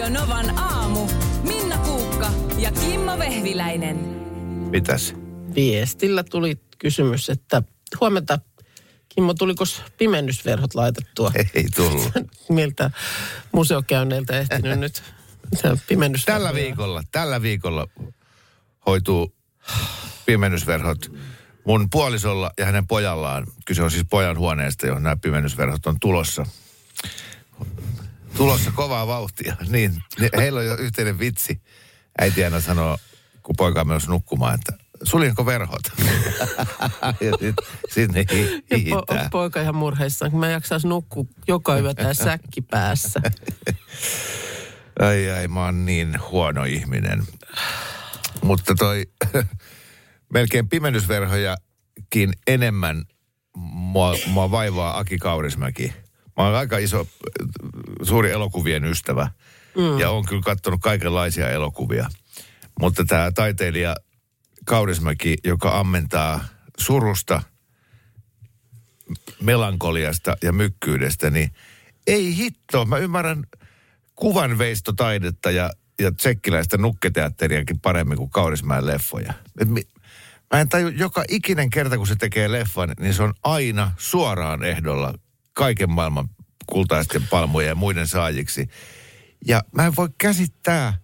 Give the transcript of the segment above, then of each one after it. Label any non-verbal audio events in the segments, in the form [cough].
Radio Novan aamu. Minna Kuukka ja Kimmo Vehviläinen. Mitäs? Viestillä tuli kysymys, että huomenta Kimmo, tuliko pimennysverhot laitettua? Ei tullut. [laughs] Miltä museokäynneiltä ehtinyt nyt? Tällä viikolla, tällä viikolla hoituu pimennysverhot mun puolisolla ja hänen pojallaan. Kyse on siis pojan huoneesta, johon nämä pimennysverhot on tulossa. Tulossa kovaa vauhtia. [laughs] Niin, niin heillä on jo yhteinen vitsi. Äiti aina sanoo, kun poika on menossa nukkumaan, että suljenko verhot? [laughs] ja sitten sit ne hi- Ja po- poika ihan murheissaan, kun mä jaksais nukkua joka yö tää säkki päässä. [laughs] Ai ai, mä oon niin huono ihminen. Mutta toi melkein pimennysverhojakin enemmän mua, mua vaivaa Aki Kaurismäki. Mä oon aika iso, suuri elokuvien ystävä. Mm. Ja on kyllä katsonut kaikenlaisia elokuvia. Mutta tämä taiteilija Kaurismäki, joka ammentaa surusta, melankoliasta ja mykkyydestä, niin ei hitto. Mä ymmärrän kuvanveistotaidetta ja, ja tsekkiläistä nukketeatteriakin paremmin kuin Kaurismäen leffoja. Et mi, mä en taju, joka ikinen kerta kun se tekee leffan, niin se on aina suoraan ehdolla kaiken maailman kultaisten palmujen ja muiden saajiksi. Ja mä en voi käsittää,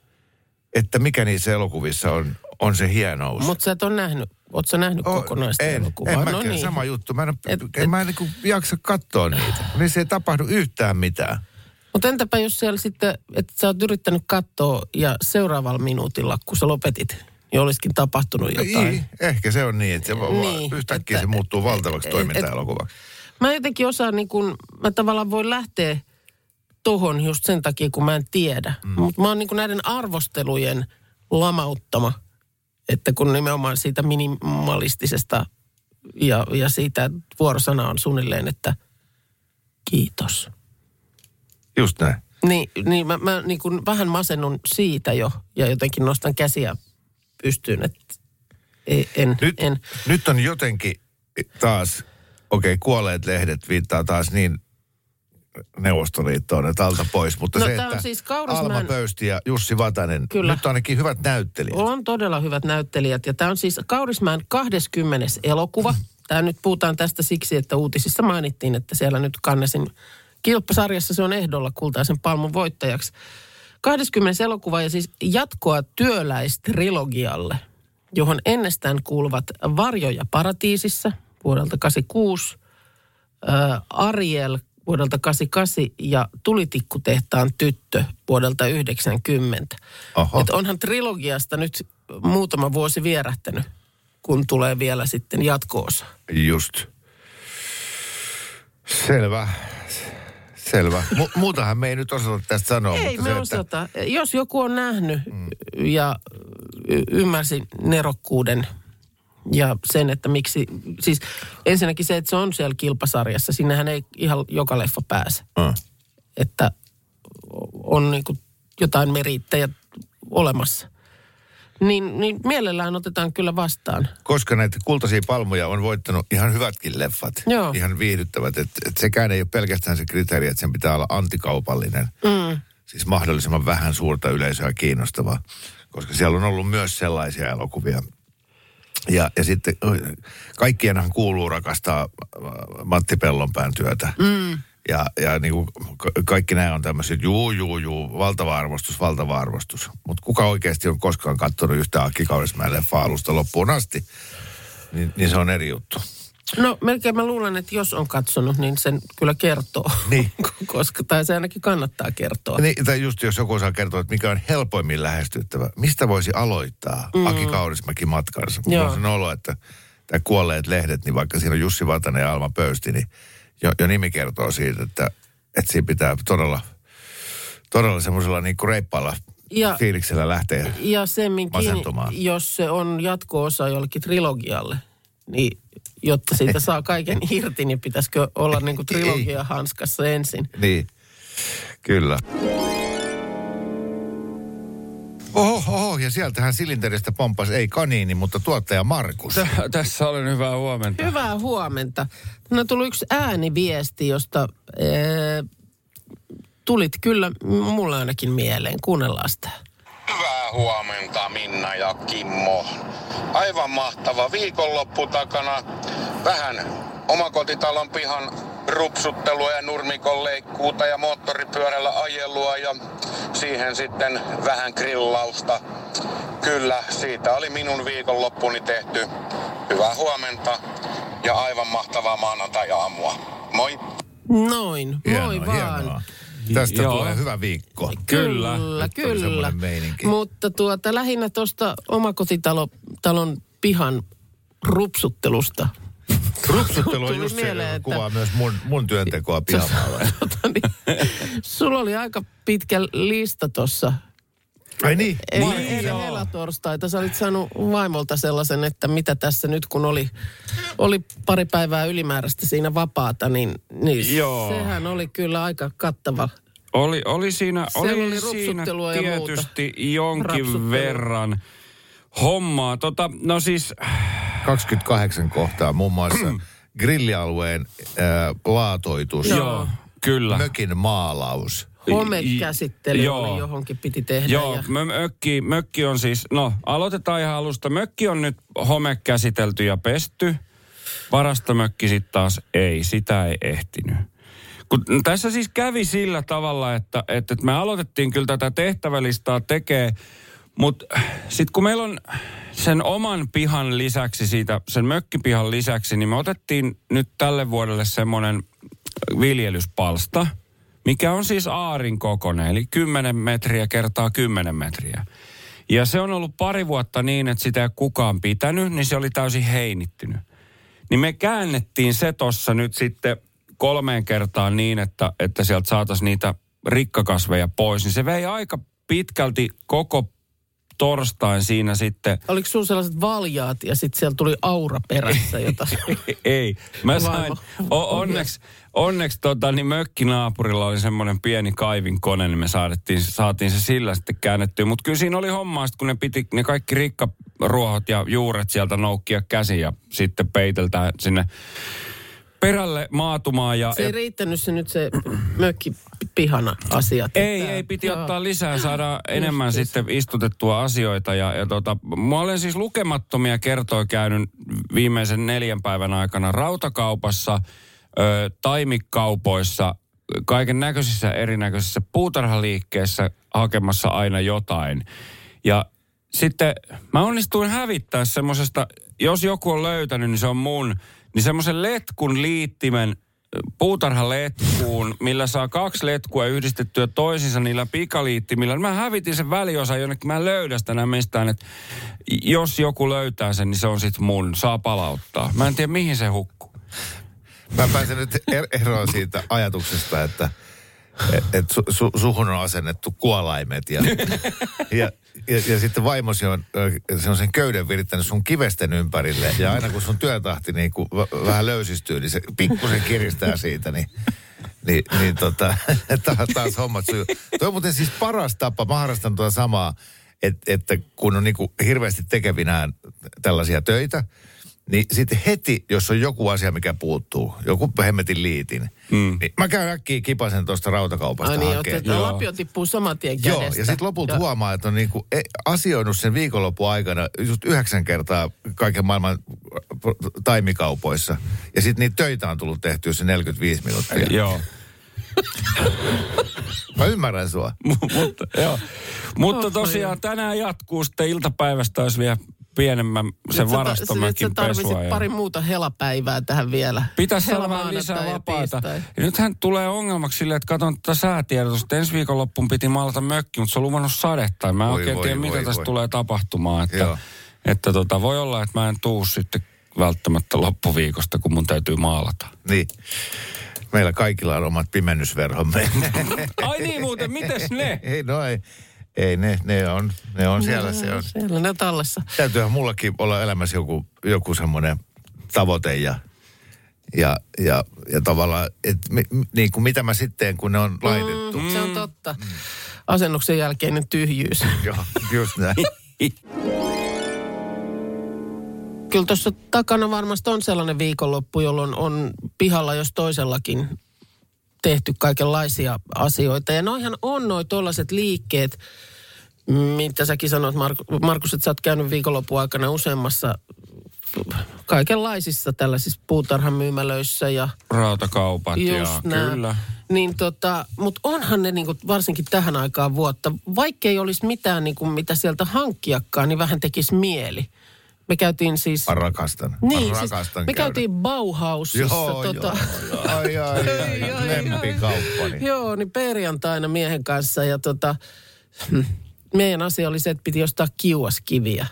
että mikä niissä elokuvissa on, on se hienous. Mutta sä et ole nähnyt, oot sä nähnyt O- kokonaista en, elokuvaa? En no niin. sama juttu. Mä en, Et- et, mä en niin jaksa katsoa niitä. Niissä ei tapahdu yhtään mitään. Mutta entäpä jos siellä sitten, että sä oot yrittänyt katsoa ja seuraavalla minuutilla, kun sä lopetit, niin olisikin tapahtunut jotain. Ei, ehkä se on niin, että se niin, Niin, yhtäkkiä että- se muuttuu valtavaksi toimintaelokuvaksi. Mä jotenkin osaan niin kun, mä tavallaan voin lähteä tohon just sen takia, kun mä en tiedä. Mm. Mutta mä oon niin näiden arvostelujen lamauttama, että kun nimenomaan siitä minimalistisesta ja, ja siitä vuorosana on suunnilleen, että kiitos. Just näin. Niin, niin mä, mä niin kun vähän masennun siitä jo ja jotenkin nostan käsiä pystyyn, että ei- en, Nyt, en. nyt on jotenkin taas, okei, okay, kuolleet lehdet viittaa taas niin Neuvostoliittoon, että alta pois. Mutta No, se, tää on että siis Kaurismäen- Alma Pöysti ja Jussi Vatanen, Kyllä. nyt ainakin hyvät näyttelijät. On todella hyvät näyttelijät ja tämä on siis Kaurismäen 20. elokuva. Tämä nyt puhutaan tästä siksi, että uutisissa mainittiin, että siellä nyt kannesin kilppasarjassa se on ehdolla kultaisen palmun voittajaksi. 20. elokuva ja siis jatkoa työläistrilogialle, johon ennestään kuuluvat Varjoja paratiisissa vuodelta 86, äh, Ariel vuodelta 88 ja Tulitikkutehtaan tyttö vuodelta 90. Oho. Et onhan trilogiasta nyt muutama vuosi vierähtänyt, kun tulee vielä sitten jatko-osa. Just. Selvä. Selvä. Mu- muutahan me ei nyt osata tästä sanoa. Ei mutta me se, osata. Jos joku on nähnyt ja y- ymmärsi nerokkuuden ja sen, että miksi, siis ensinnäkin se, että se on siellä kilpasarjassa, sinnehän ei ihan joka leffa pääse. Mm. Että on niin kuin jotain merittäjä olemassa. Niin, niin mielellään otetaan kyllä vastaan. koska näitä kultaisia palmuja on voittanut ihan hyvätkin leffat. Joo. Ihan viihdyttävät. Että et sekään ei ole pelkästään se kriteeri, että sen pitää olla antikaupallinen. Mm. Siis mahdollisimman vähän suurta yleisöä kiinnostava. Koska siellä on ollut myös sellaisia elokuvia. Ja, ja sitten kaikkienhan kuuluu rakastaa Matti Pellonpään työtä. Mm. Ja, ja niin kuin ka- kaikki nämä on tämmöiset, juu, juu, juu, valtava arvostus, valtava arvostus. Mutta kuka oikeasti on koskaan katsonut yhtään Aki Kaurismäen leffaa alusta loppuun asti, niin, niin se on eri juttu. No melkein mä luulen, että jos on katsonut, niin sen kyllä kertoo. Niin. [laughs] Koska, tai se ainakin kannattaa kertoa. Niin, tai just jos joku osaa kertoa, että mikä on helpoimmin lähestyttävä, mistä voisi aloittaa mm. Aki Kaurismäki matkansa. Joo. on sen olo, että tämä kuolleet lehdet, niin vaikka siinä on Jussi Vatanen ja Alma Pöysti, niin jo, jo nimi kertoo siitä, että, että siinä pitää todella, todella semmoisella niin kuin reippaalla Ja- fiiliksellä lähteä. Ja semminkin, Masentumaan. jos se on jatko-osa jollekin trilogialle, niin jotta siitä saa [laughs] kaiken irti, niin pitäisikö olla niin kuin trilogia hanskassa ensin. Niin, kyllä. Oho, oho, ja sieltähän silinteristä pompas ei kaniini, mutta tuottaja Markus. Tä- Tässä olen hyvää huomenta. Hyvää huomenta. No tuli yksi ääniviesti, josta ee, tulit kyllä mulle ainakin mieleen. Kuunnellaan sitä. Hyvää huomenta Minna ja Kimmo. Aivan mahtava viikonloppu takana. Vähän omakotitalon pihan rupsuttelua ja nurmikon leikkuuta ja moottoripyörällä ajelua ja siihen sitten vähän grillausta. Kyllä, siitä oli minun viikonloppuni tehty. Hyvää huomenta ja aivan mahtavaa maanantai-aamua. Moi! Noin, Hienoa, moi vaan. hienoa. Tästä Joo. tulee hyvä viikko. Kyllä. Kyllä, kyllä. Mutta tuota, lähinnä tuosta omakotitalon pihan rupsuttelusta. Rupsuttelu on just se, mieleen, joka että- kuvaa myös mun, mun työntekoa pihamaalla. [laughs] Tota niin, sulla oli aika pitkä lista tuossa Ai niin? Ennen, Niin, ennen joo. helatorstaita sä olit saanut vaimolta sellaisen, että mitä tässä nyt kun oli, oli pari päivää ylimääräistä siinä vapaata, niin, niin Joo. sehän oli kyllä aika kattava. Oli, oli siinä, Siellä oli oli siinä rupsuttelua ja muuta. tietysti jonkin verran hommaa. Tota, no siis, 28 kohtaa muun muassa [clears throat] grillialueen ää, laatoitus, joo, kyllä. mökin maalaus. Homekäsittely Joo. oli johonkin piti tehdä. Joo, ja, mö- mökki, mökki on siis, no aloitetaan ihan alusta. Mökki on nyt home käsitelty ja pesty. Varastomökki sitten taas ei, sitä ei ehtinyt. Kun tässä siis kävi sillä tavalla, että, että me aloitettiin kyllä tätä tehtävälistaa tekee, mutta sitten kun meillä on sen oman pihan lisäksi siitä, sen mökkipihan lisäksi, niin me otettiin nyt tälle vuodelle semmoinen viljelyspalsta, mikä on siis aarin kokoinen, eli 10 metriä kertaa 10 metriä. Ja se on ollut pari vuotta niin, että sitä ei kukaan pitänyt, niin se oli täysin heinittynyt. Niin me käännettiin se tossa nyt sitten kolmeen kertaan niin, että, että sieltä saataisiin niitä rikkakasveja pois. Niin se vei aika pitkälti koko torstain siinä sitten. Oliko sulla sellaiset valjaat ja sitten siellä tuli aura perässä, jota... [laughs] Ei, mä sain, o, onneksi, onneksi tota, niin mökkinaapurilla oli semmoinen pieni kaivinkone, niin me saatiin, saatiin se sillä sitten käännettyä. Mutta kyllä siinä oli hommaa, kun ne piti ne kaikki rikkaruohot ja juuret sieltä noukkia käsiin ja sitten peiteltää sinne perälle maatumaan. Ja, Se ei ja riittänyt se nyt se mökki pihana asiat. ei, Että- ei, piti Joo. ottaa lisää, saada enemmän Justiis. sitten istutettua asioita. Ja, ja tota, mä olen siis lukemattomia kertoja käynyt viimeisen neljän päivän aikana rautakaupassa, ö, taimikaupoissa, kaiken näköisissä erinäköisissä puutarhaliikkeissä hakemassa aina jotain. Ja sitten mä onnistuin hävittää semmoisesta, jos joku on löytänyt, niin se on mun, niin semmoisen letkun liittimen puutarhaletkuun, millä saa kaksi letkua yhdistettyä toisiinsa niillä pikaliittimillä. Mä hävitin sen väliosa jonnekin, mä en löydä sitä mistään, että jos joku löytää sen, niin se on sit mun, saa palauttaa. Mä en tiedä mihin se hukkuu. Mä pääsen nyt er- eroon siitä ajatuksesta, että et, et su, su, suhun on asennettu kuolaimet ja, ja, ja, ja sitten vaimosi on, sen köyden virittänyt sun kivesten ympärille ja aina kun sun työtahti niin kun v- vähän löysistyy, niin se pikkusen kiristää siitä, niin niin, niin tota, [laughs] taas, taas hommat sujuu. Tuo on muuten siis paras tapa, mä harrastan tuota samaa, että, että kun on niin hirveästi tekevinään tällaisia töitä, niin sitten heti, jos on joku asia, mikä puuttuu, joku hemmetin liitin, mm. niin mä käyn äkkiä kipasen tuosta rautakaupasta Ai niin, hakemaan. että lapio tippuu saman tien Joo, kädestä. ja sitten lopulta Joo. huomaa, että on niinku e- asioinut sen viikonlopun aikana just yhdeksän kertaa kaiken maailman taimikaupoissa. Ja sitten niitä töitä on tullut tehtyä se 45 minuuttia. Joo. Mä ymmärrän sua. mutta, joo. Mutta tosiaan tänään jatkuu sitten iltapäivästä, olisi vielä pienemmän sen Nyt sä ta- Nyt pesua. Ja... pari muuta helapäivää tähän vielä. Pitäisi vähän lisää maanantai ja nythän tulee ongelmaksi silleen, että katson tätä säätiedotusta. Ensi viikonloppuun piti maalata mökki, mutta se on luvannut sadetta. Mä en Voi, oikein voi, tiedä, mitä voi, tästä voi. tulee tapahtumaan. Että, Joo. että tota, voi olla, että mä en tuu sitten välttämättä loppuviikosta, kun mun täytyy maalata. Niin. Meillä kaikilla on omat pimennysverhomme. [laughs] Ai niin muuten, mites ne? ei, no ei. Ei, ne, ne on, ne on siellä. Se on. Siellä ne tallessa. Täytyyhän mullakin olla elämässä joku, joku semmoinen tavoite ja, ja, ja, ja tavallaan, että mi, niin kuin mitä mä sitten, kun ne on laitettu. Mm, se on totta. Asennuksen jälkeinen tyhjyys. [laughs] Joo, just näin. Kyllä tuossa takana varmasti on sellainen viikonloppu, jolloin on pihalla jos toisellakin tehty kaikenlaisia asioita. Ja noihan on noi tollaset liikkeet, mitä säkin sanoit, Mark- Markus, että sä oot käynyt viikonlopun aikana useammassa kaikenlaisissa tällaisissa puutarhamyymälöissä ja Rautakaupat ja nää. kyllä. Niin tota, mutta onhan ne niinku, varsinkin tähän aikaan vuotta, vaikkei olisi mitään niinku, mitä sieltä hankkiakaan, niin vähän tekisi mieli. Me käytiin siis... Mä rakastan. Mä Niin, siis rakastan me käydä. käytiin Bauhausissa. Joo, tota, joo, joo. Ai, ai, ai, Ai, lempikauppani. Joo, niin perjantaina miehen kanssa ja tota, meidän asia oli se, että piti ostaa kiuaskiviä.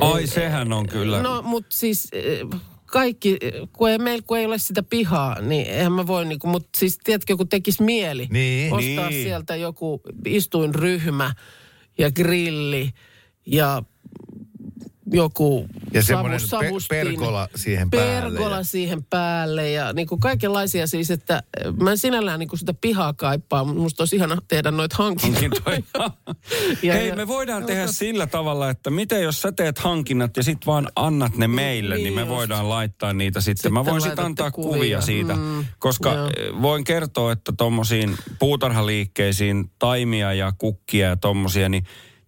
Ai sehän on kyllä. No, mutta siis eh, kaikki, eh, kun ei, meillä kun ei ole sitä pihaa, niin eihän mä voi niinku, mutta siis tiedätkö, kun tekisi mieli Niin. ostaa Niin. sieltä joku istuinryhmä ja grilli ja joku Ja savu- pe- savustin. pergola siihen päälle. Pergola siihen päälle ja niin kuin kaikenlaisia siis, että eh, mä en sinällään niin kuin sitä pihaa kaipaa, mutta musta olisi ihana tehdä noita hankintoja. hankintoja. [laughs] Ja- Hei, ja- me voidaan ja- tehdä sillä tavalla, että miten jos sä teet hankinnat ja sit vaan annat ne meille, niin, niin me just. voidaan laittaa niitä sitten. Sitten Mä voin sitten laitatte antaa kuvia, kuvia. siitä, Mm, koska joo. eh, voin kertoa, että tommosiin puutarhaliikkeisiin taimia ja kukkia ja tommosia, niin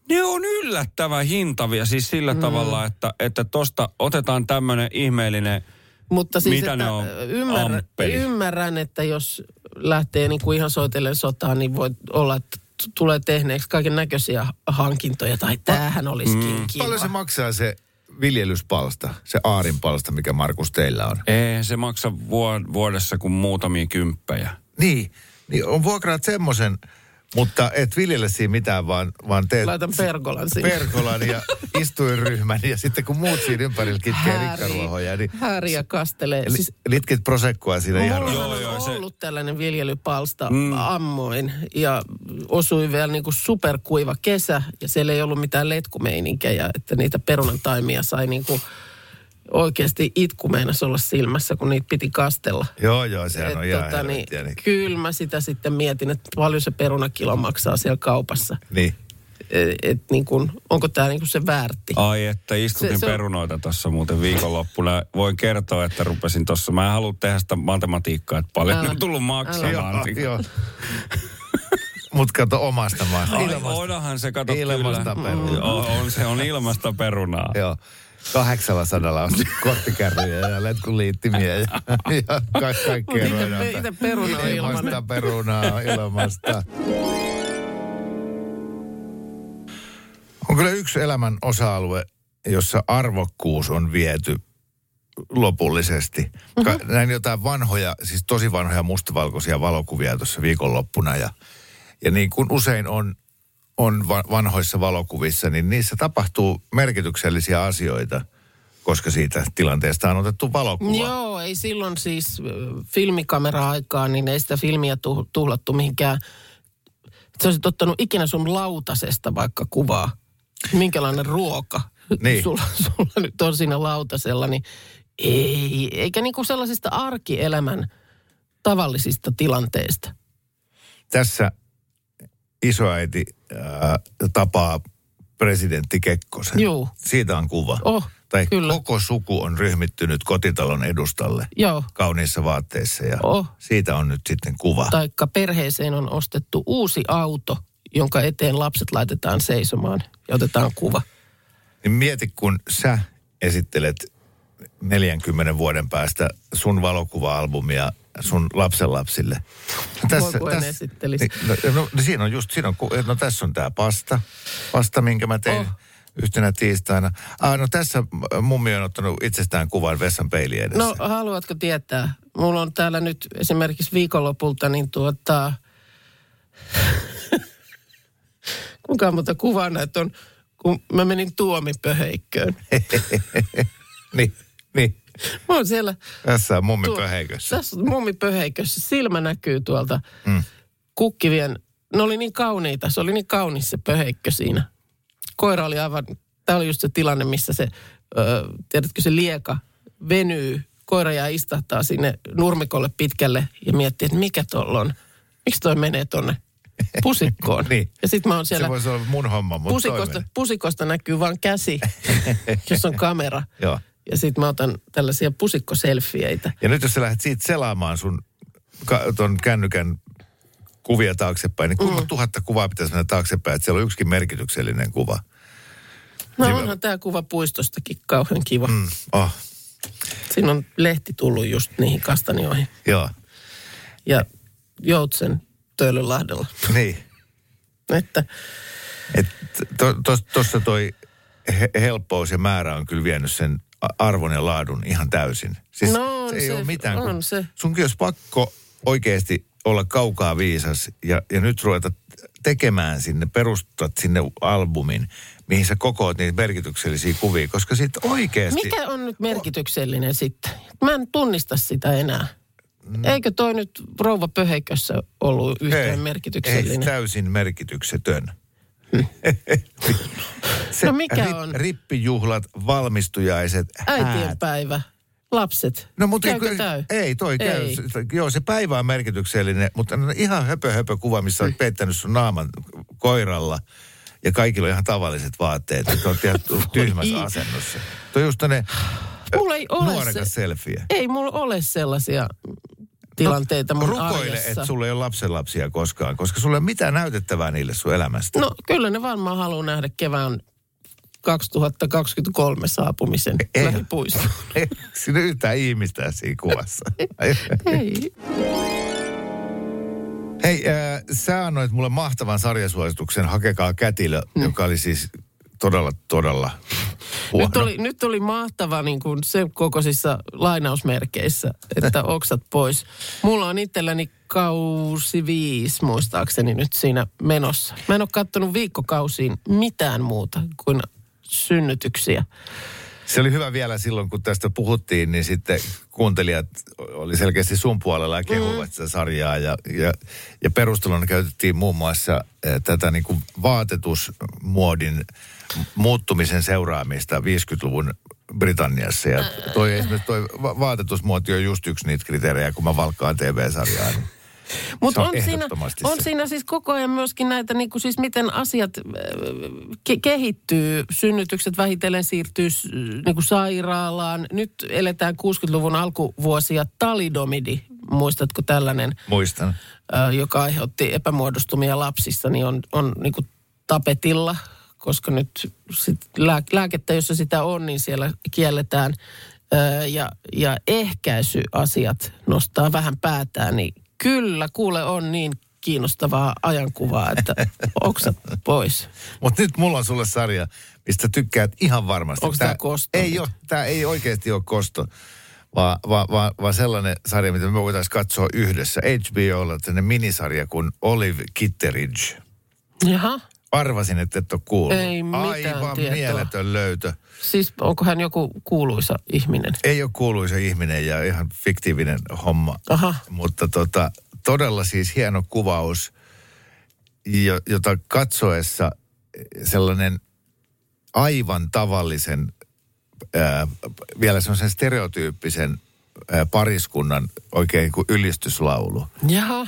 ne on yllättävän hintavia siis sillä mm. tavalla, että, että tosta otetaan tämmönen ihmeellinen Mutta siis, Mitä että ne on? ymmärrän, ymmärrän, että jos lähtee niin kuin ihan soitellen sotaan, niin voi olla, että tulee tehneeksi kaiken näköisiä hankintoja. Tai tämähän olisikin mm. kiva. Paljon se maksaa se viljelyspalsta, se aarinpalsta, mikä Markus teillä on? Ei se maksa vuod- vuodessa kuin muutamia kymppejä. Niin, niin on vuokraat semmoisen, mutta et viljele siinä mitään, vaan, vaan teet Laitan pergolan sinne. pergolan ja [laughs] istuinryhmän ja sitten kun muut siinä ympärillä kitkee rikkaruohoja, niin Häri ja kastelee. li, Siis litkit prosekkoa siinä ihan Mulla on joo, se- ollut tällainen viljelypalsta mm. ammoin ja osui vielä niin kuin superkuiva kesä ja siellä ei ollut mitään letkumeininkiä, että niitä perunantaimia sai niin kuin oikeasti itku meinas olla silmässä, kun niitä piti kastella. Joo, joo, sehän Et on ihan tota, niin, niin, Kyllä mä sitä sitten mietin, että paljon se perunakilo maksaa siellä kaupassa. niin. Et, et niin kuin, onko tämä niin kuin se väärti? Ai, että istutin Se- se on- perunoita tuossa muuten viikonloppuna. Voin kertoa, että rupesin tuossa. Mä en halua tehdä sitä matematiikkaa, että paljon Älä. on tullut maksamaan. joo. [laughs] Mut kato omasta maasta. Ai, onhan se, kato Ilmasta kyllä. perunaa. Joo, on, se on ilmasta perunaa. Joo. 800 on korttikärryjä ja letkuliittimiä ja, ja ka- kaikkea roidaan. ite peruna on Ilmasta perunaa ilmasta. On kyllä yksi elämän osa-alue, jossa arvokkuus on viety lopullisesti. Ka- Näin jotain vanhoja, siis tosi vanhoja mustavalkoisia valokuvia tuossa viikonloppuna ja, ja niin kuin usein on, on va- vanhoissa valokuvissa, niin niissä tapahtuu merkityksellisiä asioita, koska siitä tilanteesta on otettu valokuva. Joo, ei silloin siis filmikamera-aikaa, niin ei sitä filmiä tu- tuhlattu mihinkään. Sä olisit ottanut ikinä sun lautasesta vaikka kuvaa. Minkälainen ruoka [laughs] Niin. sulla, sulla nyt on siinä lautasella, niin ei. Eikä niinku sellaisista arkielämän tavallisista tilanteista. Tässä isoäiti ää, tapaa presidentti Kekkosen. Juu. Siitä on kuva. Oh, tai kyllä. koko suku on ryhmittynyt kotitalon edustalle Joo. kauniissa vaatteissa ja Oh. siitä on nyt sitten kuva. Taikka perheeseen on ostettu uusi auto, jonka eteen lapset laitetaan seisomaan ja otetaan kuva. Niin mieti, kun sä esittelet 40 vuoden päästä sun valokuva-albumia sun lapsenlapsille. Voi kun en esittelisi. Niin, no, no, no, siinä on just, siinä on, ku- no tässä on tämä pasta, pasta, minkä mä tein Oh. yhtenä tiistaina. Ah, no tässä mummi on ottanut itsestään kuvan vessan peili edessä. No haluatko tietää? Mulla on täällä nyt esimerkiksi viikonlopulta niin tuota... [laughs] Kuinka monta kuvaa näitä on, kun mä menin tuomipöheikköön. [laughs] niin, niin. [laughs] Mä oon siellä... Tässä on mummi tuo- pöheikössä. Tässä on mummipöheikössä. Silmä näkyy tuolta mm. kukkivien... Ne oli niin kauniita. Se oli niin kaunis se pöheikkö siinä. Koira oli aivan... Tämä oli just se tilanne, missä se, ö, tiedätkö, se lieka venyy. Koira jää istahtaa sinne nurmikolle pitkälle ja miettii, että mikä tuolla on. Miksi toi menee tonne pusikkoon? [laughs] Niin. Ja sitten mä oon siellä... Se voisi olla mun homma, mutta Pusikosta, pusikosta näkyy vain käsi, [laughs] jos on kamera. Joo. Ja sitten mä otan tällaisia pusikkoselfieitä. Ja nyt jos sä lähdet siitä selaamaan sun ton kännykän kuvia taaksepäin, niin kuinka mm. tuhatta kuvaa pitäisi mennä taaksepäin, että siellä on yksikin merkityksellinen kuva. No Niin- onhan tämä kuva puistostakin kauhean kiva. Mm. Oh, Siinä on lehti tullut just niihin kastanioihin. joo, Ja Joutsen Töölönlahdella. niin. Että Tuossa to, tossa toi he, helppous ja määrä on kyllä vienyt sen arvon ja laadun ihan täysin. Siis No on se ei se, ole mitään. on se. Sunkin olisi pakko oikeasti olla kaukaa viisas ja, ja nyt ruveta tekemään sinne, perustat sinne albumin, mihin sä kokoat niitä merkityksellisiä kuvia, koska sitten oikeasti... mikä on nyt merkityksellinen sitten? Mä en tunnista sitä enää. Eikö toi nyt rouva Pöheikössä ollut yhtään Ei, Ei, merkityksellinen? täysin merkityksetön. Se No mikä on? Rippijuhlat, valmistujaiset. Äitienpäivä, lapset. No mutta Käykö ei, täy? ei, toi käy. Ei. Se- Joo, se päivä on merkityksellinen, mutta on ihan höpö höpö kuva, missä Mm. olet peittänyt sun naaman koiralla ja kaikilla on ihan tavalliset vaatteet. Että olet ihan [laughs] tyhmässä asennossa. Tuo on just tämmöinen Mulla ei ole nuorekas se, selfie. ei mulla ole sellaisia tilanteita mun Rukoile, arjessa. että sulla ei ole lapsenlapsia koskaan, koska sulla ei ole mitään näytettävää niille sun elämästä. No kyllä ne varmaan haluaa nähdä kevään 2023 saapumisen Ei. lähipuistoon. [laughs] Ei siinä yhtään ihmistä siinä kuvassa. [laughs] Ei. Hei, äh, sä annoit mulle mahtavan sarjasuosituksen Hakekaa kätilö, Mm. joka oli siis todella, todella huono. Nyt oli, nyt oli mahtava niin kuin sen kokoisissa lainausmerkeissä, että [laughs] oksat pois. Mulla on itselläni kausi viisi muistaakseni nyt siinä menossa. Mä en ole kattonut viikkokausiin mitään muuta kuin synnytyksiä. Se oli hyvä vielä silloin, kun tästä puhuttiin, niin sitten kuuntelijat oli selkeästi sun puolella ja kehuivat sitä sarjaa. Ja, ja, ja perusteluna käytettiin muun muassa eh, tätä niin kuin vaatetusmuodin muuttumisen seuraamista 50-luvun Britanniassa. Ja toi, esimerkiksi toi va- vaatetusmuoti on just yksi niitä kriteerejä, kun mä valkkaan TV-sarjaa. Niin Mutta on on, siinä, on siinä siis koko ajan myöskin näitä, niin kuin siis miten asiat äh, ke- kehittyy. Synnytykset vähitellen siirtyy niin kuin sairaalaan. Nyt eletään 60-luvun alkuvuosia talidomidi. Muistatko tällainen, muistan. äh, joka aiheutti epämuodostumia lapsissa, niin on, on niin kuin tapetilla, koska nyt sit lää, lääkettä, jossa sitä on, niin siellä kielletään. Ja, ja ehkäisyasiat nostaa vähän päätään, niin kyllä, kuule on niin kiinnostavaa ajankuvaa, että [laughs] oksat pois. Mutta nyt mulla on sulle sarja, mistä tykkäät ihan varmasti. Onks tää kosto Ei ole, tää ei oikeasti ole kosto, vaan va, va, va sellainen sarja, mitä me voitaisiin katsoa yhdessä. HBOlla tämmöinen minisarja kuin Olive Kitteridge. Jaha, Arvasin, että et ole kuullut. Ei mitään Aivan tietoa. mieletön löytö. siis onko hän joku kuuluisa ihminen? Ei ole kuuluisa ihminen ja ihan fiktiivinen homma. Aha. Mutta tota, todella siis hieno kuvaus, jo, jota katsoessa sellainen aivan tavallisen, ää, vielä sellaisen stereotyyppisen ää, pariskunnan oikein kuin ylistyslaulu. Jaha,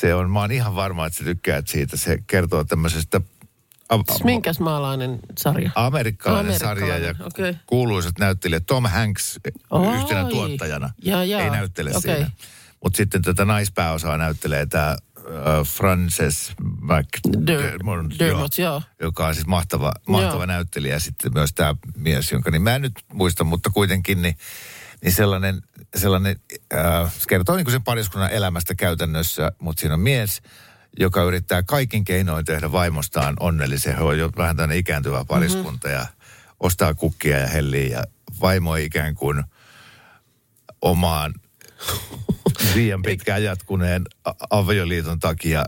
Se on, mä oon ihan varma, että sä tykkäät siitä. Se kertoo tämmöisestä siis minkäs maalainen sarja? amerikkalainen, Amerikkalainen, sarja ja okei. kuuluisat näyttelijät. Tom Hanks Oi. yhtenä tuottajana Jaa, jaa. ei näyttele Okei. siinä. Mutta sitten tätä naispääosaa näyttelee tämä Frances McDermott, Dermott, joo. joka on siis mahtava, mahtava Joo. näyttelijä. Ja sitten myös tämä mies, jonka nimeä en nyt muista, mutta kuitenkin niin, niin sellainen, sellainen äh, se kertoo niin kuin sen pariskunnan elämästä käytännössä, mutta siinä on mies, joka yrittää kaikin keinoin tehdä vaimostaan onnellisen. He on jo vähän tämmöinen ikääntyvä pariskunta Mhm. ja ostaa kukkia ja hellii ja vaimo ikään kuin omaan liian pitkään jatkuneen avioliiton takia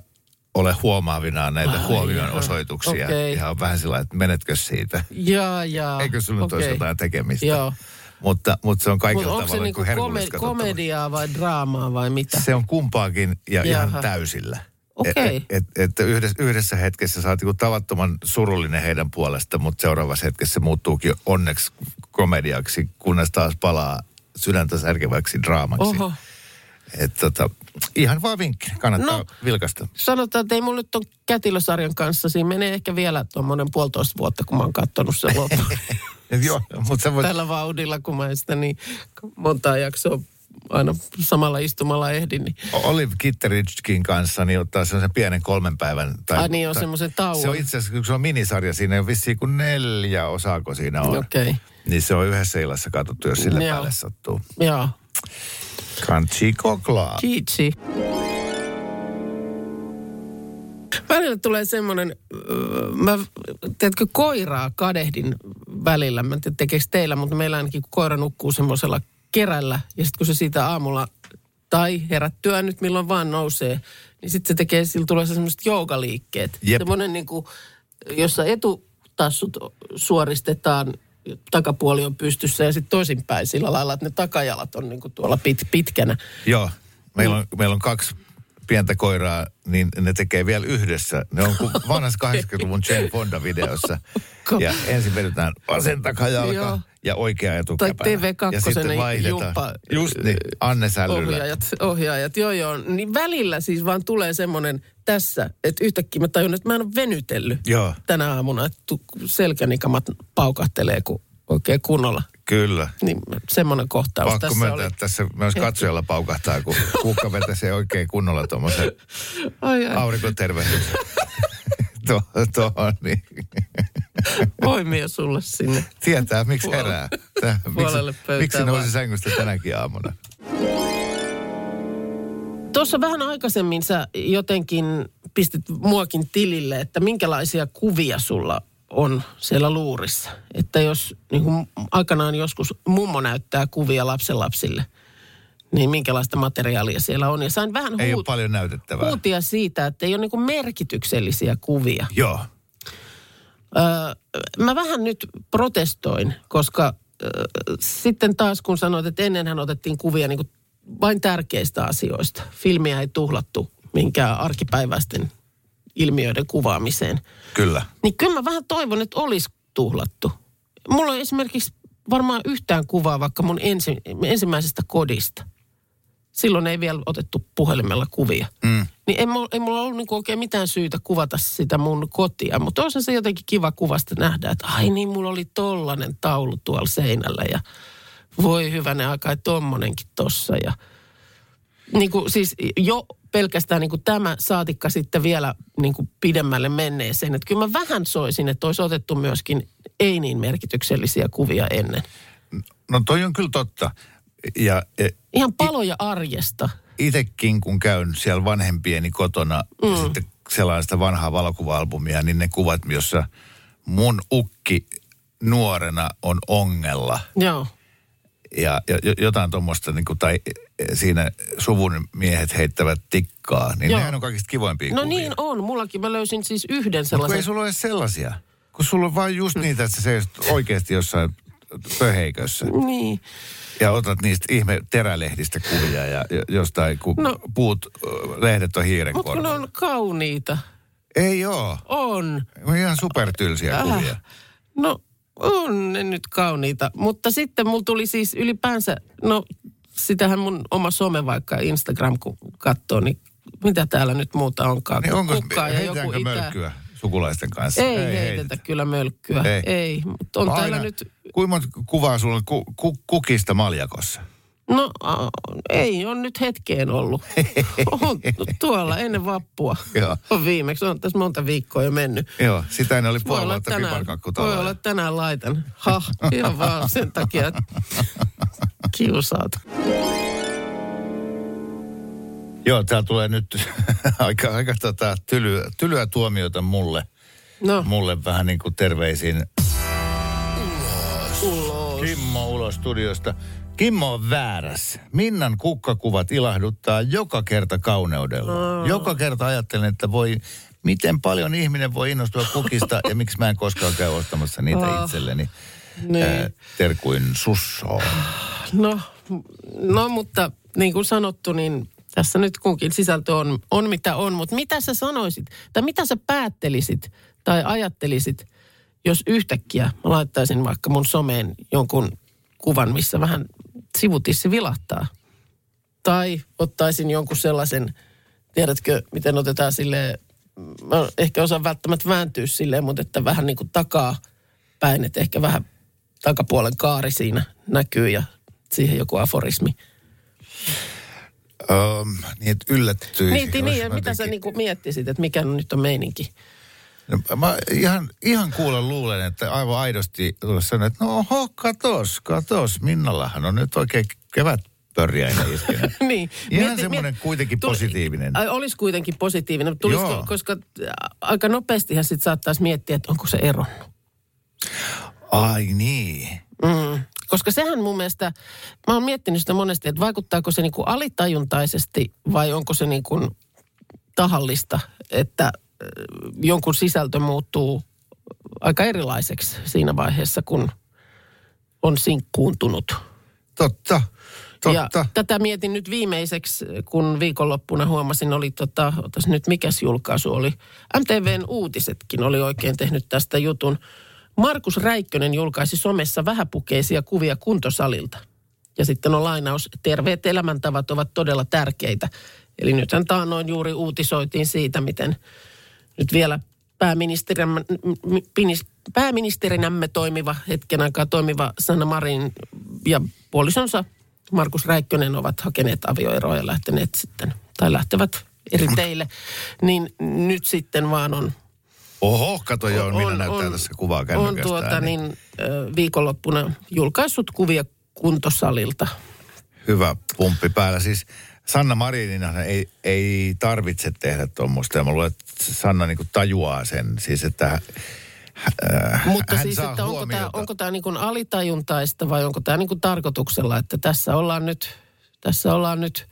ole huomaavinaan näitä Ai huomion jaha, osoituksia. okei. Ihan vähän sillä että menetkö siitä? Jaa, jaa. Eikö sulla nyt olisi Okei. jotain tekemistä? Joo. Mutta, mutta se on kaikilla se tavalla niinku kuin herkullista kome- komediaa vai draamaa vai mitä? Se on kumpaakin ja Jaha. ihan täysillä. Okei. Et, et, et, että yhdessä, yhdessä hetkessä sä oot niinku tavattoman surullinen heidän puolesta, mutta seuraavassa hetkessä se muuttuukin onneksi komediaksi, kunnes taas palaa sydäntä särkeväksi draamaksi. Oho. Et, tota, ihan vaan vinkki, kannattaa No. vilkasta. Sanotaan, että ei mulla nyt on kätilösarjan kanssa. Siinä menee ehkä vielä tuommoinen puolitoista vuotta, kun mä oon katsonut sen loppuun. [laughs] [laughs] Joo, mutta sä voit, Tällä vauhdilla, kun mä sitä niin montaa jaksoa aina samalla istumalla ehdin. Niin. Olive Kitterichkin kanssa, niin ottaa sellaisen pienen kolmen päivän... Tai, Ai niin, on semmoisen tauon. Se on itse asiassa, kun se on minisarja, siinä on vissiin kuin neljä osaako siinä on. Okei, okay. Niin se on yhdessä illassa katsottu, jos sille Joo. päälle sattuu. joo. Kanchi koklaa. Kiitsi. Välillä tulee semmoinen, öö, mä, teetkö, koiraa kadehdin välillä. Mä en tiedä, tekeekö teillä, mutta meillä ainakin kun koira nukkuu semmoisella kerällä. Ja sitten kun se siitä aamulla tai herättyä nyt milloin vaan nousee, niin sitten se tekee, sillä tulee se semmoiset joogaliikkeet. Jep. Semmoinen niin kuin, jossa etutassut suoristetaan, takapuoli on pystyssä ja sitten toisinpäin sillä lailla, että ne takajalat on niin kuin tuolla pit, pitkänä. Joo, meillä on, meillä on kaksi pientä koiraa, niin ne tekee vielä yhdessä. Ne on kuin vanhassa 80-luvun Jane Fonda-videossa. Ja ensin vedetään vasen takajalka Joo. ja oikea Tai etukäpälä. TV2 Ja sitten vaihdetaan. jumppa, Just niin, Anne Sällyllä. ohjaajat, ohjaajat, joo joo. Niin välillä siis vaan tulee semmoinen tässä, että yhtäkkiä mä tajun, että mä en ole venytellyt Joo. tänä aamuna, että selkänikamat paukahtelee kun oikein kunnolla. Kyllä. Niin semmoinen kohtaus Pakko tässä myöntää, oli. että tässä myös katsojalla paukahtaa, kun kuukka vetäisee oikein kunnolla tuommoisen Ai, ai. aurinkotervehdyksen. [laughs] Tuo, tuohon, niin. Voimia sulle sinne. Tietää, miksi herää. Tää, Puolelle miksi, miksi nousi sängystä tänäkin aamuna. Tuossa vähän aikaisemmin sä jotenkin pistit muakin tilille, että minkälaisia kuvia sulla on siellä luurissa. Että jos niin kuin aikanaan joskus mummo näyttää kuvia lapsenlapsille, niin minkälaista materiaalia siellä on. Ja sain vähän Ei huut- paljon näytettävää. huutia siitä, että ei ole niin kuin merkityksellisiä kuvia. Joo. Öö, mä vähän nyt protestoin, koska öö, sitten taas kun sanoit, että ennenhän otettiin kuvia niin kuin vain tärkeistä asioista. Filmiä ei tuhlattu minkään arkipäiväisten ilmiöiden kuvaamiseen. Kyllä. Niin kyllä mä vähän toivon, että olisi tuhlattu. Mulla on esimerkiksi varmaan yhtään kuvaa vaikka mun ensi, ensimmäisestä kodista. Silloin ei vielä otettu puhelimella kuvia. Mm. Niin ei, mulla- ei mulla ollut niinku oikein mitään syytä kuvata sitä mun kotia, mutta olisi se jotenkin kiva kuvasta nähdä, että ai niin, mulla oli tollanen taulu tuolla seinällä ja voi hyvänen aika, että tommonenkin tossa. Ja niin kuin, siis jo pelkästään niin kuin tämä saatikka sitten vielä niin kuin pidemmälle menneeseen. Että kyllä mä vähän soisin, että olisi otettu myöskin ei niin merkityksellisiä kuvia ennen. No toi on kyllä totta. Ja e, Ihan paloja arjesta. itekin kun käyn siellä vanhempieni kotona mm. ja sitten sellaista vanhaa valokuva-albumia, niin ne kuvat, jossa mun ukki nuorena on ongella Joo. ja, ja jo- jotain tuommoista, niin kuin, tai siinä suvun miehet heittävät tikkaa, niin Joo. nehän on kaikista kivoimpia No kuvia. niin on. Mullakin mä löysin siis yhden Kun ei sellaisen. sulla ole sellaisia. Kun sulla on vain just niitä, että sä seisot oikeasti jossain pöheikössä. Niin. Ja otat niistä ihme terälehdistä kuvia ja jostain, kun No. puut, lehdet on hiiren Mutta kun ne on kauniita. Ei oo. On. On ihan supertylsiä Äh. kuvia. No on ne nyt kauniita. Mutta sitten mulla tuli siis ylipäänsä, no sitähän mun oma some vaikka Instagram kun katsoo, niin mitä täällä nyt muuta onkaan. Niin onko, kukkaa ja joku itä. mölkkyä sukulaisten kanssa? Ei, ei heitetä kyllä mölkkyä. Ei, Ei. mutta on Aina, täällä nyt, Kuinka monta kuvaa sulla on ku, ku, kukista maljakossa? no ei on nyt hetkeen ollut. [laughs] on tuolla ennen vappua. Joo. On viimeksi, on tässä monta viikkoa jo mennyt. Joo, sitä ennen oli puoli vuotta tänään, voi olla, tänään laitan. Ha, ihan vaan sen takia, että [laughs] kiusaat. Joo, täällä tulee nyt [laughs] aika, aika tota, tylyä, tylyä tuomiota mulle. No, Mulle vähän niin kuin terveisin ulos. Kimmo ulos studiosta. Kimmo on väärässä. Minnan kukkakuvat ilahduttaa joka kerta kauneudella. Joka kerta ajattelen, että voi, miten paljon ihminen voi innostua kukista ja miksi mä en koskaan käy ostamassa niitä Oh. itselleni. Niin. Ää, terkuin sussoon. No, no, mutta niin kuin sanottu, niin tässä nyt kunkin sisältö on, on mitä on. Mutta mitä sä sanoisit, tai mitä sä päättelisit tai ajattelisit, jos yhtäkkiä mä laittaisin vaikka mun someen jonkun kuvan, missä vähän sivutissi vilahtaa. Tai ottaisin jonkun sellaisen, tiedätkö, miten otetaan sille mä ehkä osaan välttämättä vääntyä silleen, mutta että vähän niin kuin takaa päin, että ehkä vähän takapuolen kaari siinä näkyy ja siihen joku aforismi. Um, niin, että yllättyisikö. Niin, niin, mä mitä sä niinku miettisit, että mikä nyt on meininki? No, mä ihan, ihan kuulen luulen, että aivan aidosti sanoa, että no oho, katos, katos, Minnallahan on nyt oikein kevät pörjäinen iskenyt. [laughs] niin. Ihan semmoinen kuitenkin positiivinen. Ai, olisi kuitenkin positiivinen, mutta tulisiko, Joo. koska aika nopeastihan sit saattaisi miettiä, että onko se eronnut. Ai niin. Mm. Koska sehän mun mielestä, mä oon miettinyt sitä monesti, että vaikuttaako se niinku alitajuntaisesti vai onko se niinku tahallista, että äh, jonkun sisältö muuttuu aika erilaiseksi siinä vaiheessa, kun on sinkkuuntunut. Totta, totta. Ja tätä mietin nyt viimeiseksi, kun viikonloppuna huomasin, oli tota, otas nyt mikäs julkaisu oli. MTVn uutisetkin oli oikein tehnyt tästä jutun. Markus Räikkönen julkaisi somessa vähäpukeisia kuvia kuntosalilta. Ja sitten on lainaus, terveet elämäntavat ovat todella tärkeitä. Eli nythän taannoin juuri uutisoitiin siitä, miten nyt vielä pääministerinämme, pääministerinämme toimiva, hetken aikaa toimiva Sanna Marin ja puolisonsa Markus Räikkönen ovat hakeneet avioeroa ja lähteneet sitten, tai lähtevät eri teille. Niin nyt sitten vaan on Oho, kato joo, on- minä näyttää on- tässä kuvaa on kännykästään. tuota niin, ö, viikonloppuna julkaissut kuvia kuntosalilta. Hyvä pumppi päällä. Siis Sanna Marinina ei, ei tarvitse tehdä tuommoista. Ja mä luulen, että Sanna niin tajuaa sen. Siis, että äh, Mutta hän siis, saa että onko tämä, onko tämä niin alitajuntaista vai onko tämä niin tarkoituksella, että tässä ollaan nyt, tässä ollaan nyt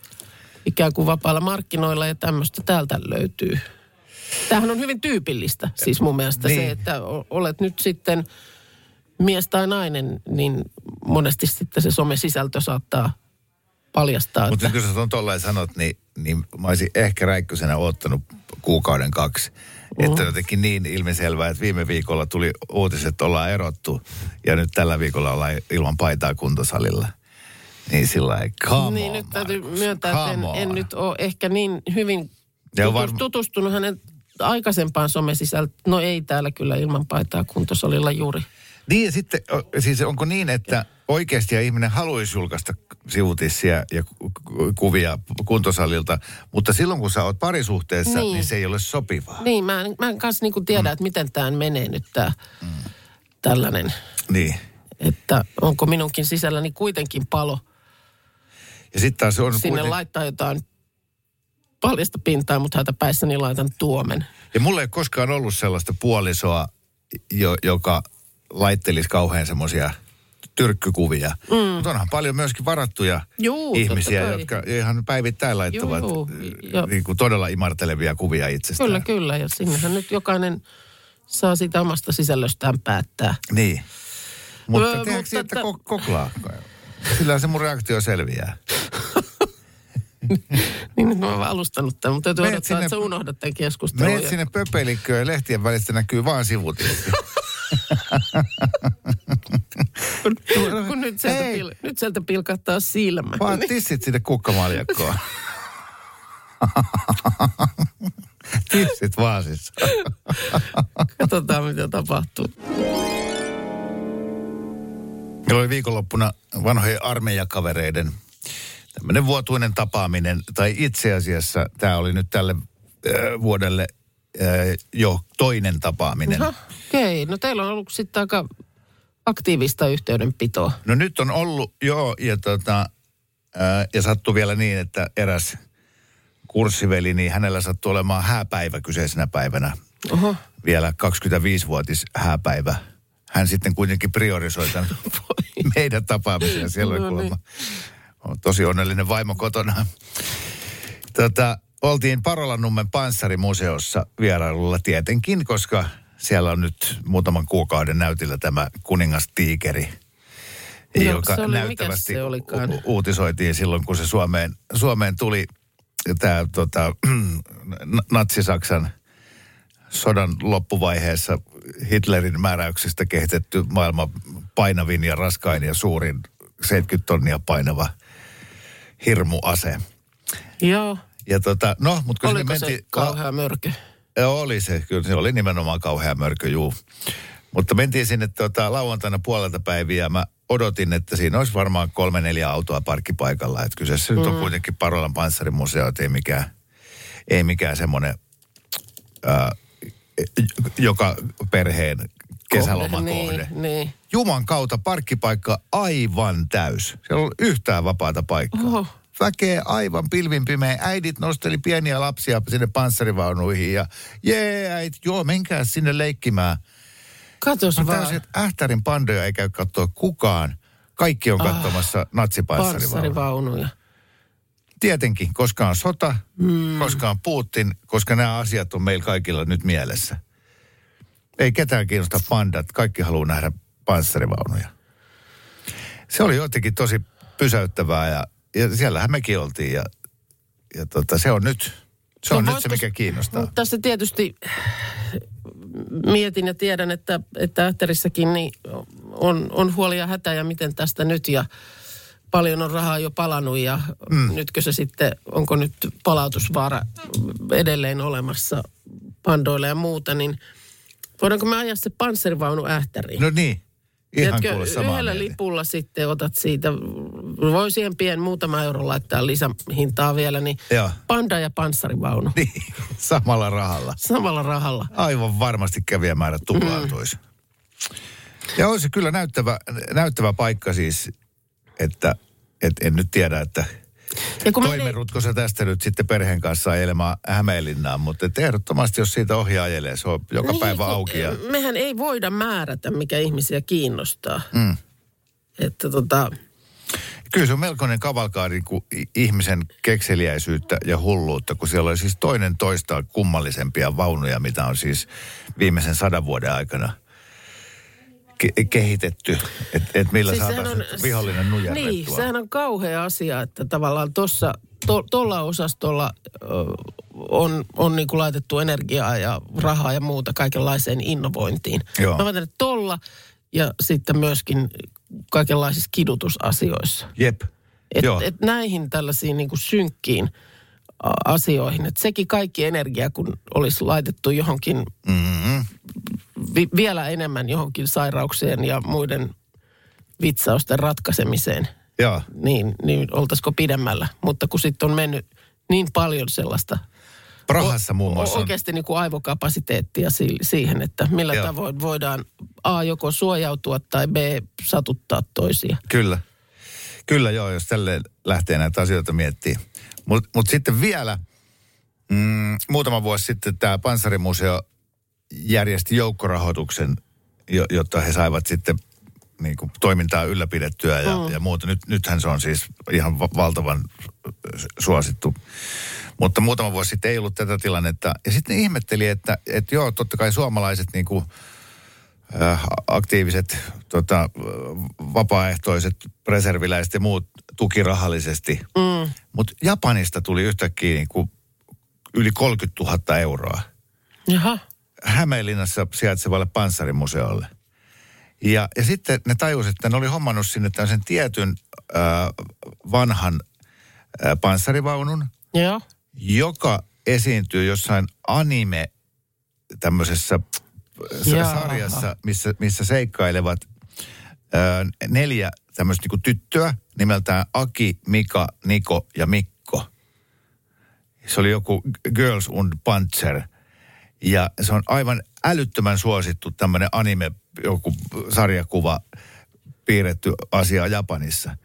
ikään kuin vapailla markkinoilla ja tämmöistä täältä löytyy. Tämähän on hyvin tyypillistä, siis mun mielestä Niin. se, että olet nyt sitten mies tai nainen, niin monesti sitten se somesisältö saattaa paljastaa, Mutta että kun sä tuon sanot, niin, niin mä olisin ehkä räikkösenä ottanut kuukauden kaksi. Mm. Että jotenkin niin ilmiselvää, että viime viikolla tuli uutiset, että ollaan erottu ja nyt tällä viikolla ollaan ilman paitaa kuntosalilla. Niin sillä lailla, come niin on, nyt täytyy Markus, myöntää, että en, en nyt ole ehkä niin hyvin Ja on tutus, varma- tutustunut hänen aikaisempaan somesisältöön. No ei täällä kyllä ilman paitaa kuntosalilla juuri. Niin ja sitten, siis onko niin, että oikeasti ja ihminen haluaisi julkaista sivutissia ja ku- ku- kuvia kuntosalilta, mutta silloin kun sä oot parisuhteessa, niin, Niin. niin se ei ole sopivaa. Niin, mä en, mä en kanssa niinku tiedä, mm. että miten tämä menee nyt tämä mm. tällainen. Niin. Että onko minunkin sisälläni kuitenkin palo Ja sitten taas on sinne kuiten... laittaa jotain paljasta pintaa, mutta hätäpäissäni laitan tuomen. Ja mulla ei koskaan ollut sellaista puolisoa, jo, joka laittelisi kauhean semmoisia tyrkkykuvia. Mm. Mutta onhan paljon myöskin varattuja Juu, ihmisiä, jotka ihan päivittäin laittavat Juu, ja- niin kuin todella imartelevia kuvia itsestään. Kyllä, kyllä. Ja sinnehän nyt jokainen saa siitä omasta sisällöstään päättää. Niin. Mutta Öö, tiedätkö, mutta että t- koklaa? Sillä se mun reaktio selviää. [laughs] Niin nyt mä oon alustanut tämän, mutta täytyy Meet odottaa, sinne- että sä unohdat tämän keskustelun. Menet sinne pöpelikköön ja lehtien välistä näkyy vaan sivutilkki. kun, kun nyt, sieltä Hei. pil, nyt sieltä pilkahtaa silmä. Vaan tissit sinne kukkamaljakkoon. [laughs] tissit vaan siis. Katsotaan, mitä tapahtuu. Meillä oli viikonloppuna vanhojen armeijakavereiden tämmöinen vuotuinen tapaaminen, tai itse asiassa tämä oli nyt tälle äh, vuodelle äh, jo toinen tapaaminen. Okei. No teillä on ollut sitten aika aktiivista yhteydenpitoa. No nyt on ollut, joo, ja, tota, ää, ja sattui vielä niin, että eräs kurssiveli, niin hänellä sattui olemaan hääpäivä kyseisenä päivänä. Oho. Vielä 25-vuotis hääpäivä. Hän sitten kuitenkin priorisoi tämän [laughs] meidän tapaamisia. Siellä oli No kuulemma niin. On tosi onnellinen vaimo kotona. Tota, oltiin Parolannummen panssarimuseossa vierailulla tietenkin, koska siellä on nyt muutaman kuukauden näytillä tämä kuningastiikeri, No, joka se oli- näyttävästi se olikaan? u- uutisoitiin silloin, kun se Suomeen, Suomeen tuli tämä tota, [clears throat] Natsi-Saksan sodan loppuvaiheessa Hitlerin määräyksistä kehitetty maailman painavin ja raskain ja suurin 70 tonnia painava hirmuase. Joo. Ja tota, no, mutta kun Oliko se mentiin... kauhea mörkö? Joo, oli se. Kyllä se oli nimenomaan kauhea mörkö, juu. Mutta mentiin sinne tota, lauantaina puolelta päiviä ja mä odotin, että siinä olisi varmaan kolme neljä autoa parkkipaikalla. Että kyseessä mm. nyt on kuitenkin Parolan panssarimuseo, että ei mikään, ei mikään semmoinen, ää, joka perheen kesälomakohde. Niin, niin. Juman kautta parkkipaikka aivan täys. Siellä on yhtään vapaata paikkaa. Oho. Väkeä aivan pilvin pimeä. Äidit nosteli pieniä lapsia sinne panssarivaunuihin ja jee äit, joo menkää sinne leikkimään. Katos Mä vaan. täysin, että Ähtärin pandoja ei käy katsoa kukaan. Kaikki on katsomassa natsipanssarivaunuja. Panssarivaunuja. Tietenkin, koska on sota, mm. koska on Putin, koska nämä asiat on meillä kaikilla nyt mielessä. Ei ketään kiinnosta pandat, kaikki haluaa nähdä panssarivaunuja. Se oli jotenkin tosi pysäyttävää ja, ja siellähän mekin oltiin ja, ja tota, se on nyt, se on No nyt se, mikä kiinnostaa. Mutta tässä tietysti mietin ja tiedän, että, että Ähtärissäkin niin on, on huoli ja hätä ja miten tästä nyt ja paljon on rahaa jo palannut ja mm. nytkö se sitten, onko nyt palautusvaara edelleen olemassa pandoille ja muuta, niin voidaanko me ajaa se panssarivaunu Ähtäriin? No niin, ihan samaa yhdellä mieltä. lipulla sitten otat siitä, voi siihen pien muutama euro laittaa lisähintaa vielä, niin Joo. panda ja panssarivaunu Niin, samalla rahalla. samalla rahalla. Aivan varmasti kävijämäärät tuplaantuisi. Mm. Ja on se kyllä näyttävä, näyttävä paikka siis, että et en nyt tiedä, että Ja kun meillä ei- toimerutko sä tästä nyt sitten perheen kanssa ajelemaan Hämeenlinnaan, mutta ehdottomasti jos siitä ohi ajelee, se on joka Niin, päivä auki. Ja, Mehän ei voida määrätä, mikä ihmisiä kiinnostaa. Mm. Että tota, kyllä se on melkoinen kavalkaadi kuin ihmisen kekseliäisyyttä ja hulluutta, kun siellä oli siis toinen toista kummallisempia vaunuja, mitä on siis viimeisen sadan vuoden aikana ke- kehitetty, että et millä siis saataisiin vihollinen nujerrettua. Niin, sehän on kauhea asia, että tavallaan tuossa, tuolla to, osastolla ö, on, on niin kuin laitettu energiaa ja rahaa ja muuta kaikenlaiseen innovointiin. Joo. Mä väitän, että tolla ja sitten myöskin kaikenlaisissa kidutusasioissa. Jep, Et, joo. et näihin tällaisiin niin kuin synkkiin asioihin, että sekin kaikki energia, kun olisi laitettu johonkin Mm-hmm. vi, vielä enemmän johonkin sairauksien ja muiden vitsausten ratkaisemiseen, Joo. niin, niin oltaisiko pidemmällä. Mutta kun sitten on mennyt niin paljon sellaista Prahassa muun muassa on, oikeasti niin kuin aivokapasiteettia si- siihen, että millä Joo. tavoin voidaan A joko suojautua tai B satuttaa toisia. kyllä. Kyllä joo, jos tälleen lähtee näitä asioita miettimään. Mutta mut sitten vielä, mm, muutama vuosi sitten tämä Panssarimuseo järjesti joukkorahoituksen, jo, jotta he saivat sitten niin kuin, toimintaa ylläpidettyä ja, mm. ja muuta. Nyt, nythän se on siis ihan va- valtavan suosittu. Mutta muutama vuosi sitten ei ollut tätä tilannetta. Ja sitten ihmetteli, että, että joo, totta kai suomalaiset niin kuin, äh, aktiiviset tota, vapaaehtoiset reserviläiset ja muut tuki rahallisesti. Mm. Mutta Japanista tuli yhtäkkiä niin kuin yli 30 000 euroa. Jaha. Hämeenlinnassa sijaitsevalle panssarimuseolle. Ja, ja sitten ne tajusivat, että ne oli hommannut sinne tämmöisen tietyn äh, vanhan äh, panssarivaunun, Joo. joka esiintyy jossain anime tämmöisessä sarjassa, missä, missä seikkailevat äh, neljä tämmöistä niinku tyttöä nimeltään Aki, Mika, Niko ja Mikko. Se oli joku Girls und Panzer. Ja se on aivan älyttömän suosittu tämmöinen anime, joku sarjakuva piirretty asia Japanissa.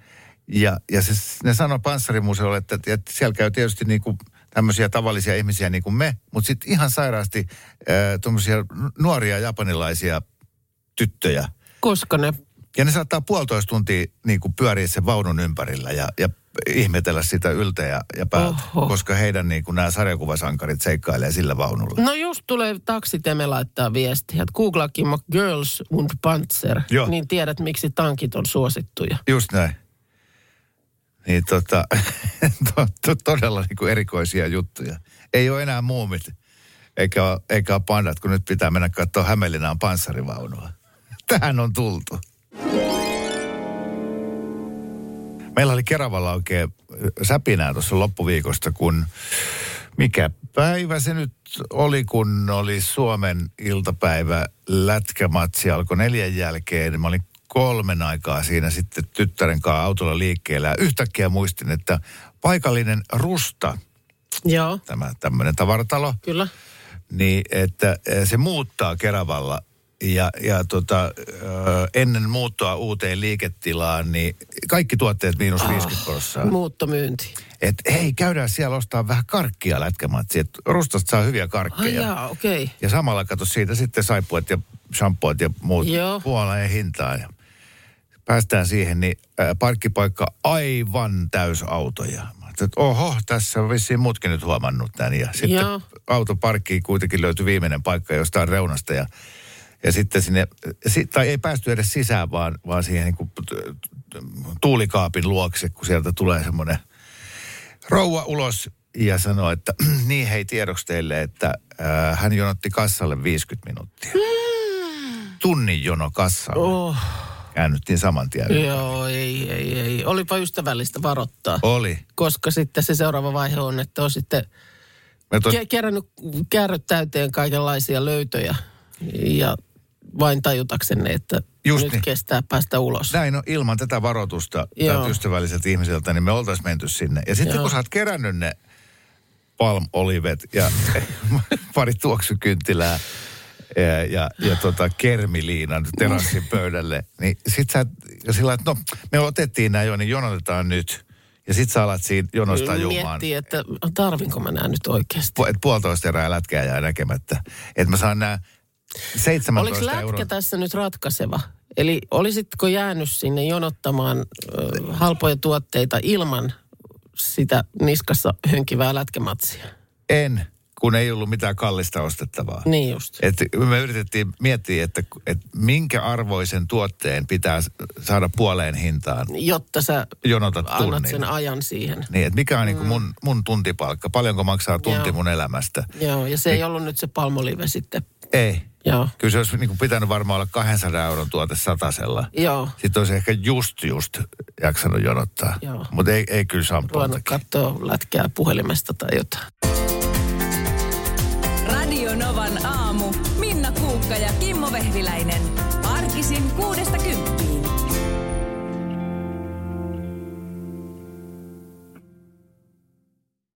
Ja, ja se, ne sanoi panssarimuseolle, että, että siellä käy tietysti niin kuin tämmöisiä tavallisia ihmisiä niin kuin me, mutta sitten ihan sairaasti tuommoisia nuoria japanilaisia tyttöjä. Koska ne Ja ne saattaa puolitoista tuntia niin kuin pyöriä sen vaunun ympärillä ja, ja ihmetellä sitä yltä ja, ja päältä, Oho. koska heidän niin kuin nämä sarjakuvasankarit seikkailee sillä vaunulla. No just tulee taksiteme laittaa viestiä, että googlaa Kimmo Girls und Panzer, Joo. niin tiedät miksi tankit on suosittuja. Just näin. Niin tota, [laughs] to, to, todella niin kuin erikoisia juttuja. Ei ole enää muumit, eikä ole, eikä ole pandat, kun nyt pitää mennä katsoa Hämeenlinnaan panssarivaunua. [laughs] Tähän on tultu. Meillä oli Keravalla oikein säpinää tuossa loppuviikosta, kun mikä päivä se nyt oli, kun oli Suomen iltapäivä lätkämatsi, alkoi neljän jälkeen. Mä olin kolmen aikaa siinä sitten tyttären kanssa autolla liikkeellä. Ja yhtäkkiä muistin, että paikallinen Rusta, Joo, tämä tämmöinen tavaratalo, kyllä. niin että eh, se muuttaa Keravalla ja, ja tota, ennen muuttoa uuteen liiketilaan, niin kaikki tuotteet miinus 50 prosenttia. Muuttomyynti. Että hei, käydään siellä ostaa vähän karkkia lätkämatsi, että rustasta saa hyviä karkkeja. jaa, okei. Okay. Ja samalla kato siitä sitten saippuat ja shampoot ja muut Joo. puoleen hintaan. Ja päästään siihen, niin ää, parkkipaikka aivan täys autoja. Mä ajattelin, että oho, tässä on vissiin muutkin nyt huomannut tämän. Ja sitten Joo. autoparkkiin kuitenkin löytyi viimeinen paikka jostain reunasta ja ja sitten sinne, si- tai ei päästy edes sisään, vaan, vaan siihen niin kuin tuulikaapin luokse, kun sieltä tulee semmoinen rouva ulos ja sanoi, että [clears throat] niin hei tiedoksi teille, että äh, hän jonotti kassalle 50 minuuttia. Tunnin jono kassalle. Oh, Käännyttiin saman tien. joo, ei, ei, ei. Olipa ystävällistä varoittaa. Oli. Koska sitten se seuraava vaihe on, että on sitten Me tos, ke- kerännyt kärryt täyteen kaikenlaisia löytöjä. Ja vain tajutaksenne, että Just nyt niin. kestää päästä ulos. näin on, ilman tätä varoitusta tältä ystävälliseltä ihmiseltä, niin me oltaisiin menty sinne. Ja sitten Joo. kun sä oot kerännyt ne palm olivet ja [laughs] pari tuoksukynttilää ja, ja, ja tota kermiliinan terassin [laughs] pöydälle, niin sit sä, ja sillä että no me otettiin nämä jo, niin jonotetaan nyt. Ja sit sä alat siinä jonosta jumaan. Miettii, että tarvinko mä nämä nyt oikeasti. Pu- et puolitoista erää lätkää jää näkemättä. Että mä saan nämä 17 Oliko lätkä euroa. tässä nyt ratkaiseva? Eli olisitko jäänyt sinne jonottamaan ö, halpoja tuotteita ilman sitä niskassa hönkivää lätkämatsia? En, kun ei ollut mitään kallista ostettavaa. Niin just. Et me yritettiin miettiä, että, että minkä arvoisen tuotteen pitää saada puoleen hintaan. Jotta sä Jonotat annat tunnin. sen ajan siihen. Niin, että mikä on niin mun, mun tuntipalkka? Paljonko maksaa tunti Mm. Joo. mun elämästä? Joo, ja se ei ollut nyt se palmolive sitten. Ei. Joo. Kyllä se olisi niin kuin pitänyt varmaan olla 200 euron tuote satasella. Joo. Sitten olisi ehkä just just jaksanut jonottaa. Joo. Mutta ei, ei kyllä Ruvennut sampoiltakin. katsoa lätkää puhelimesta tai jotain. Radio Novan aamu. Minna Kuukka ja Kimmo Vehviläinen.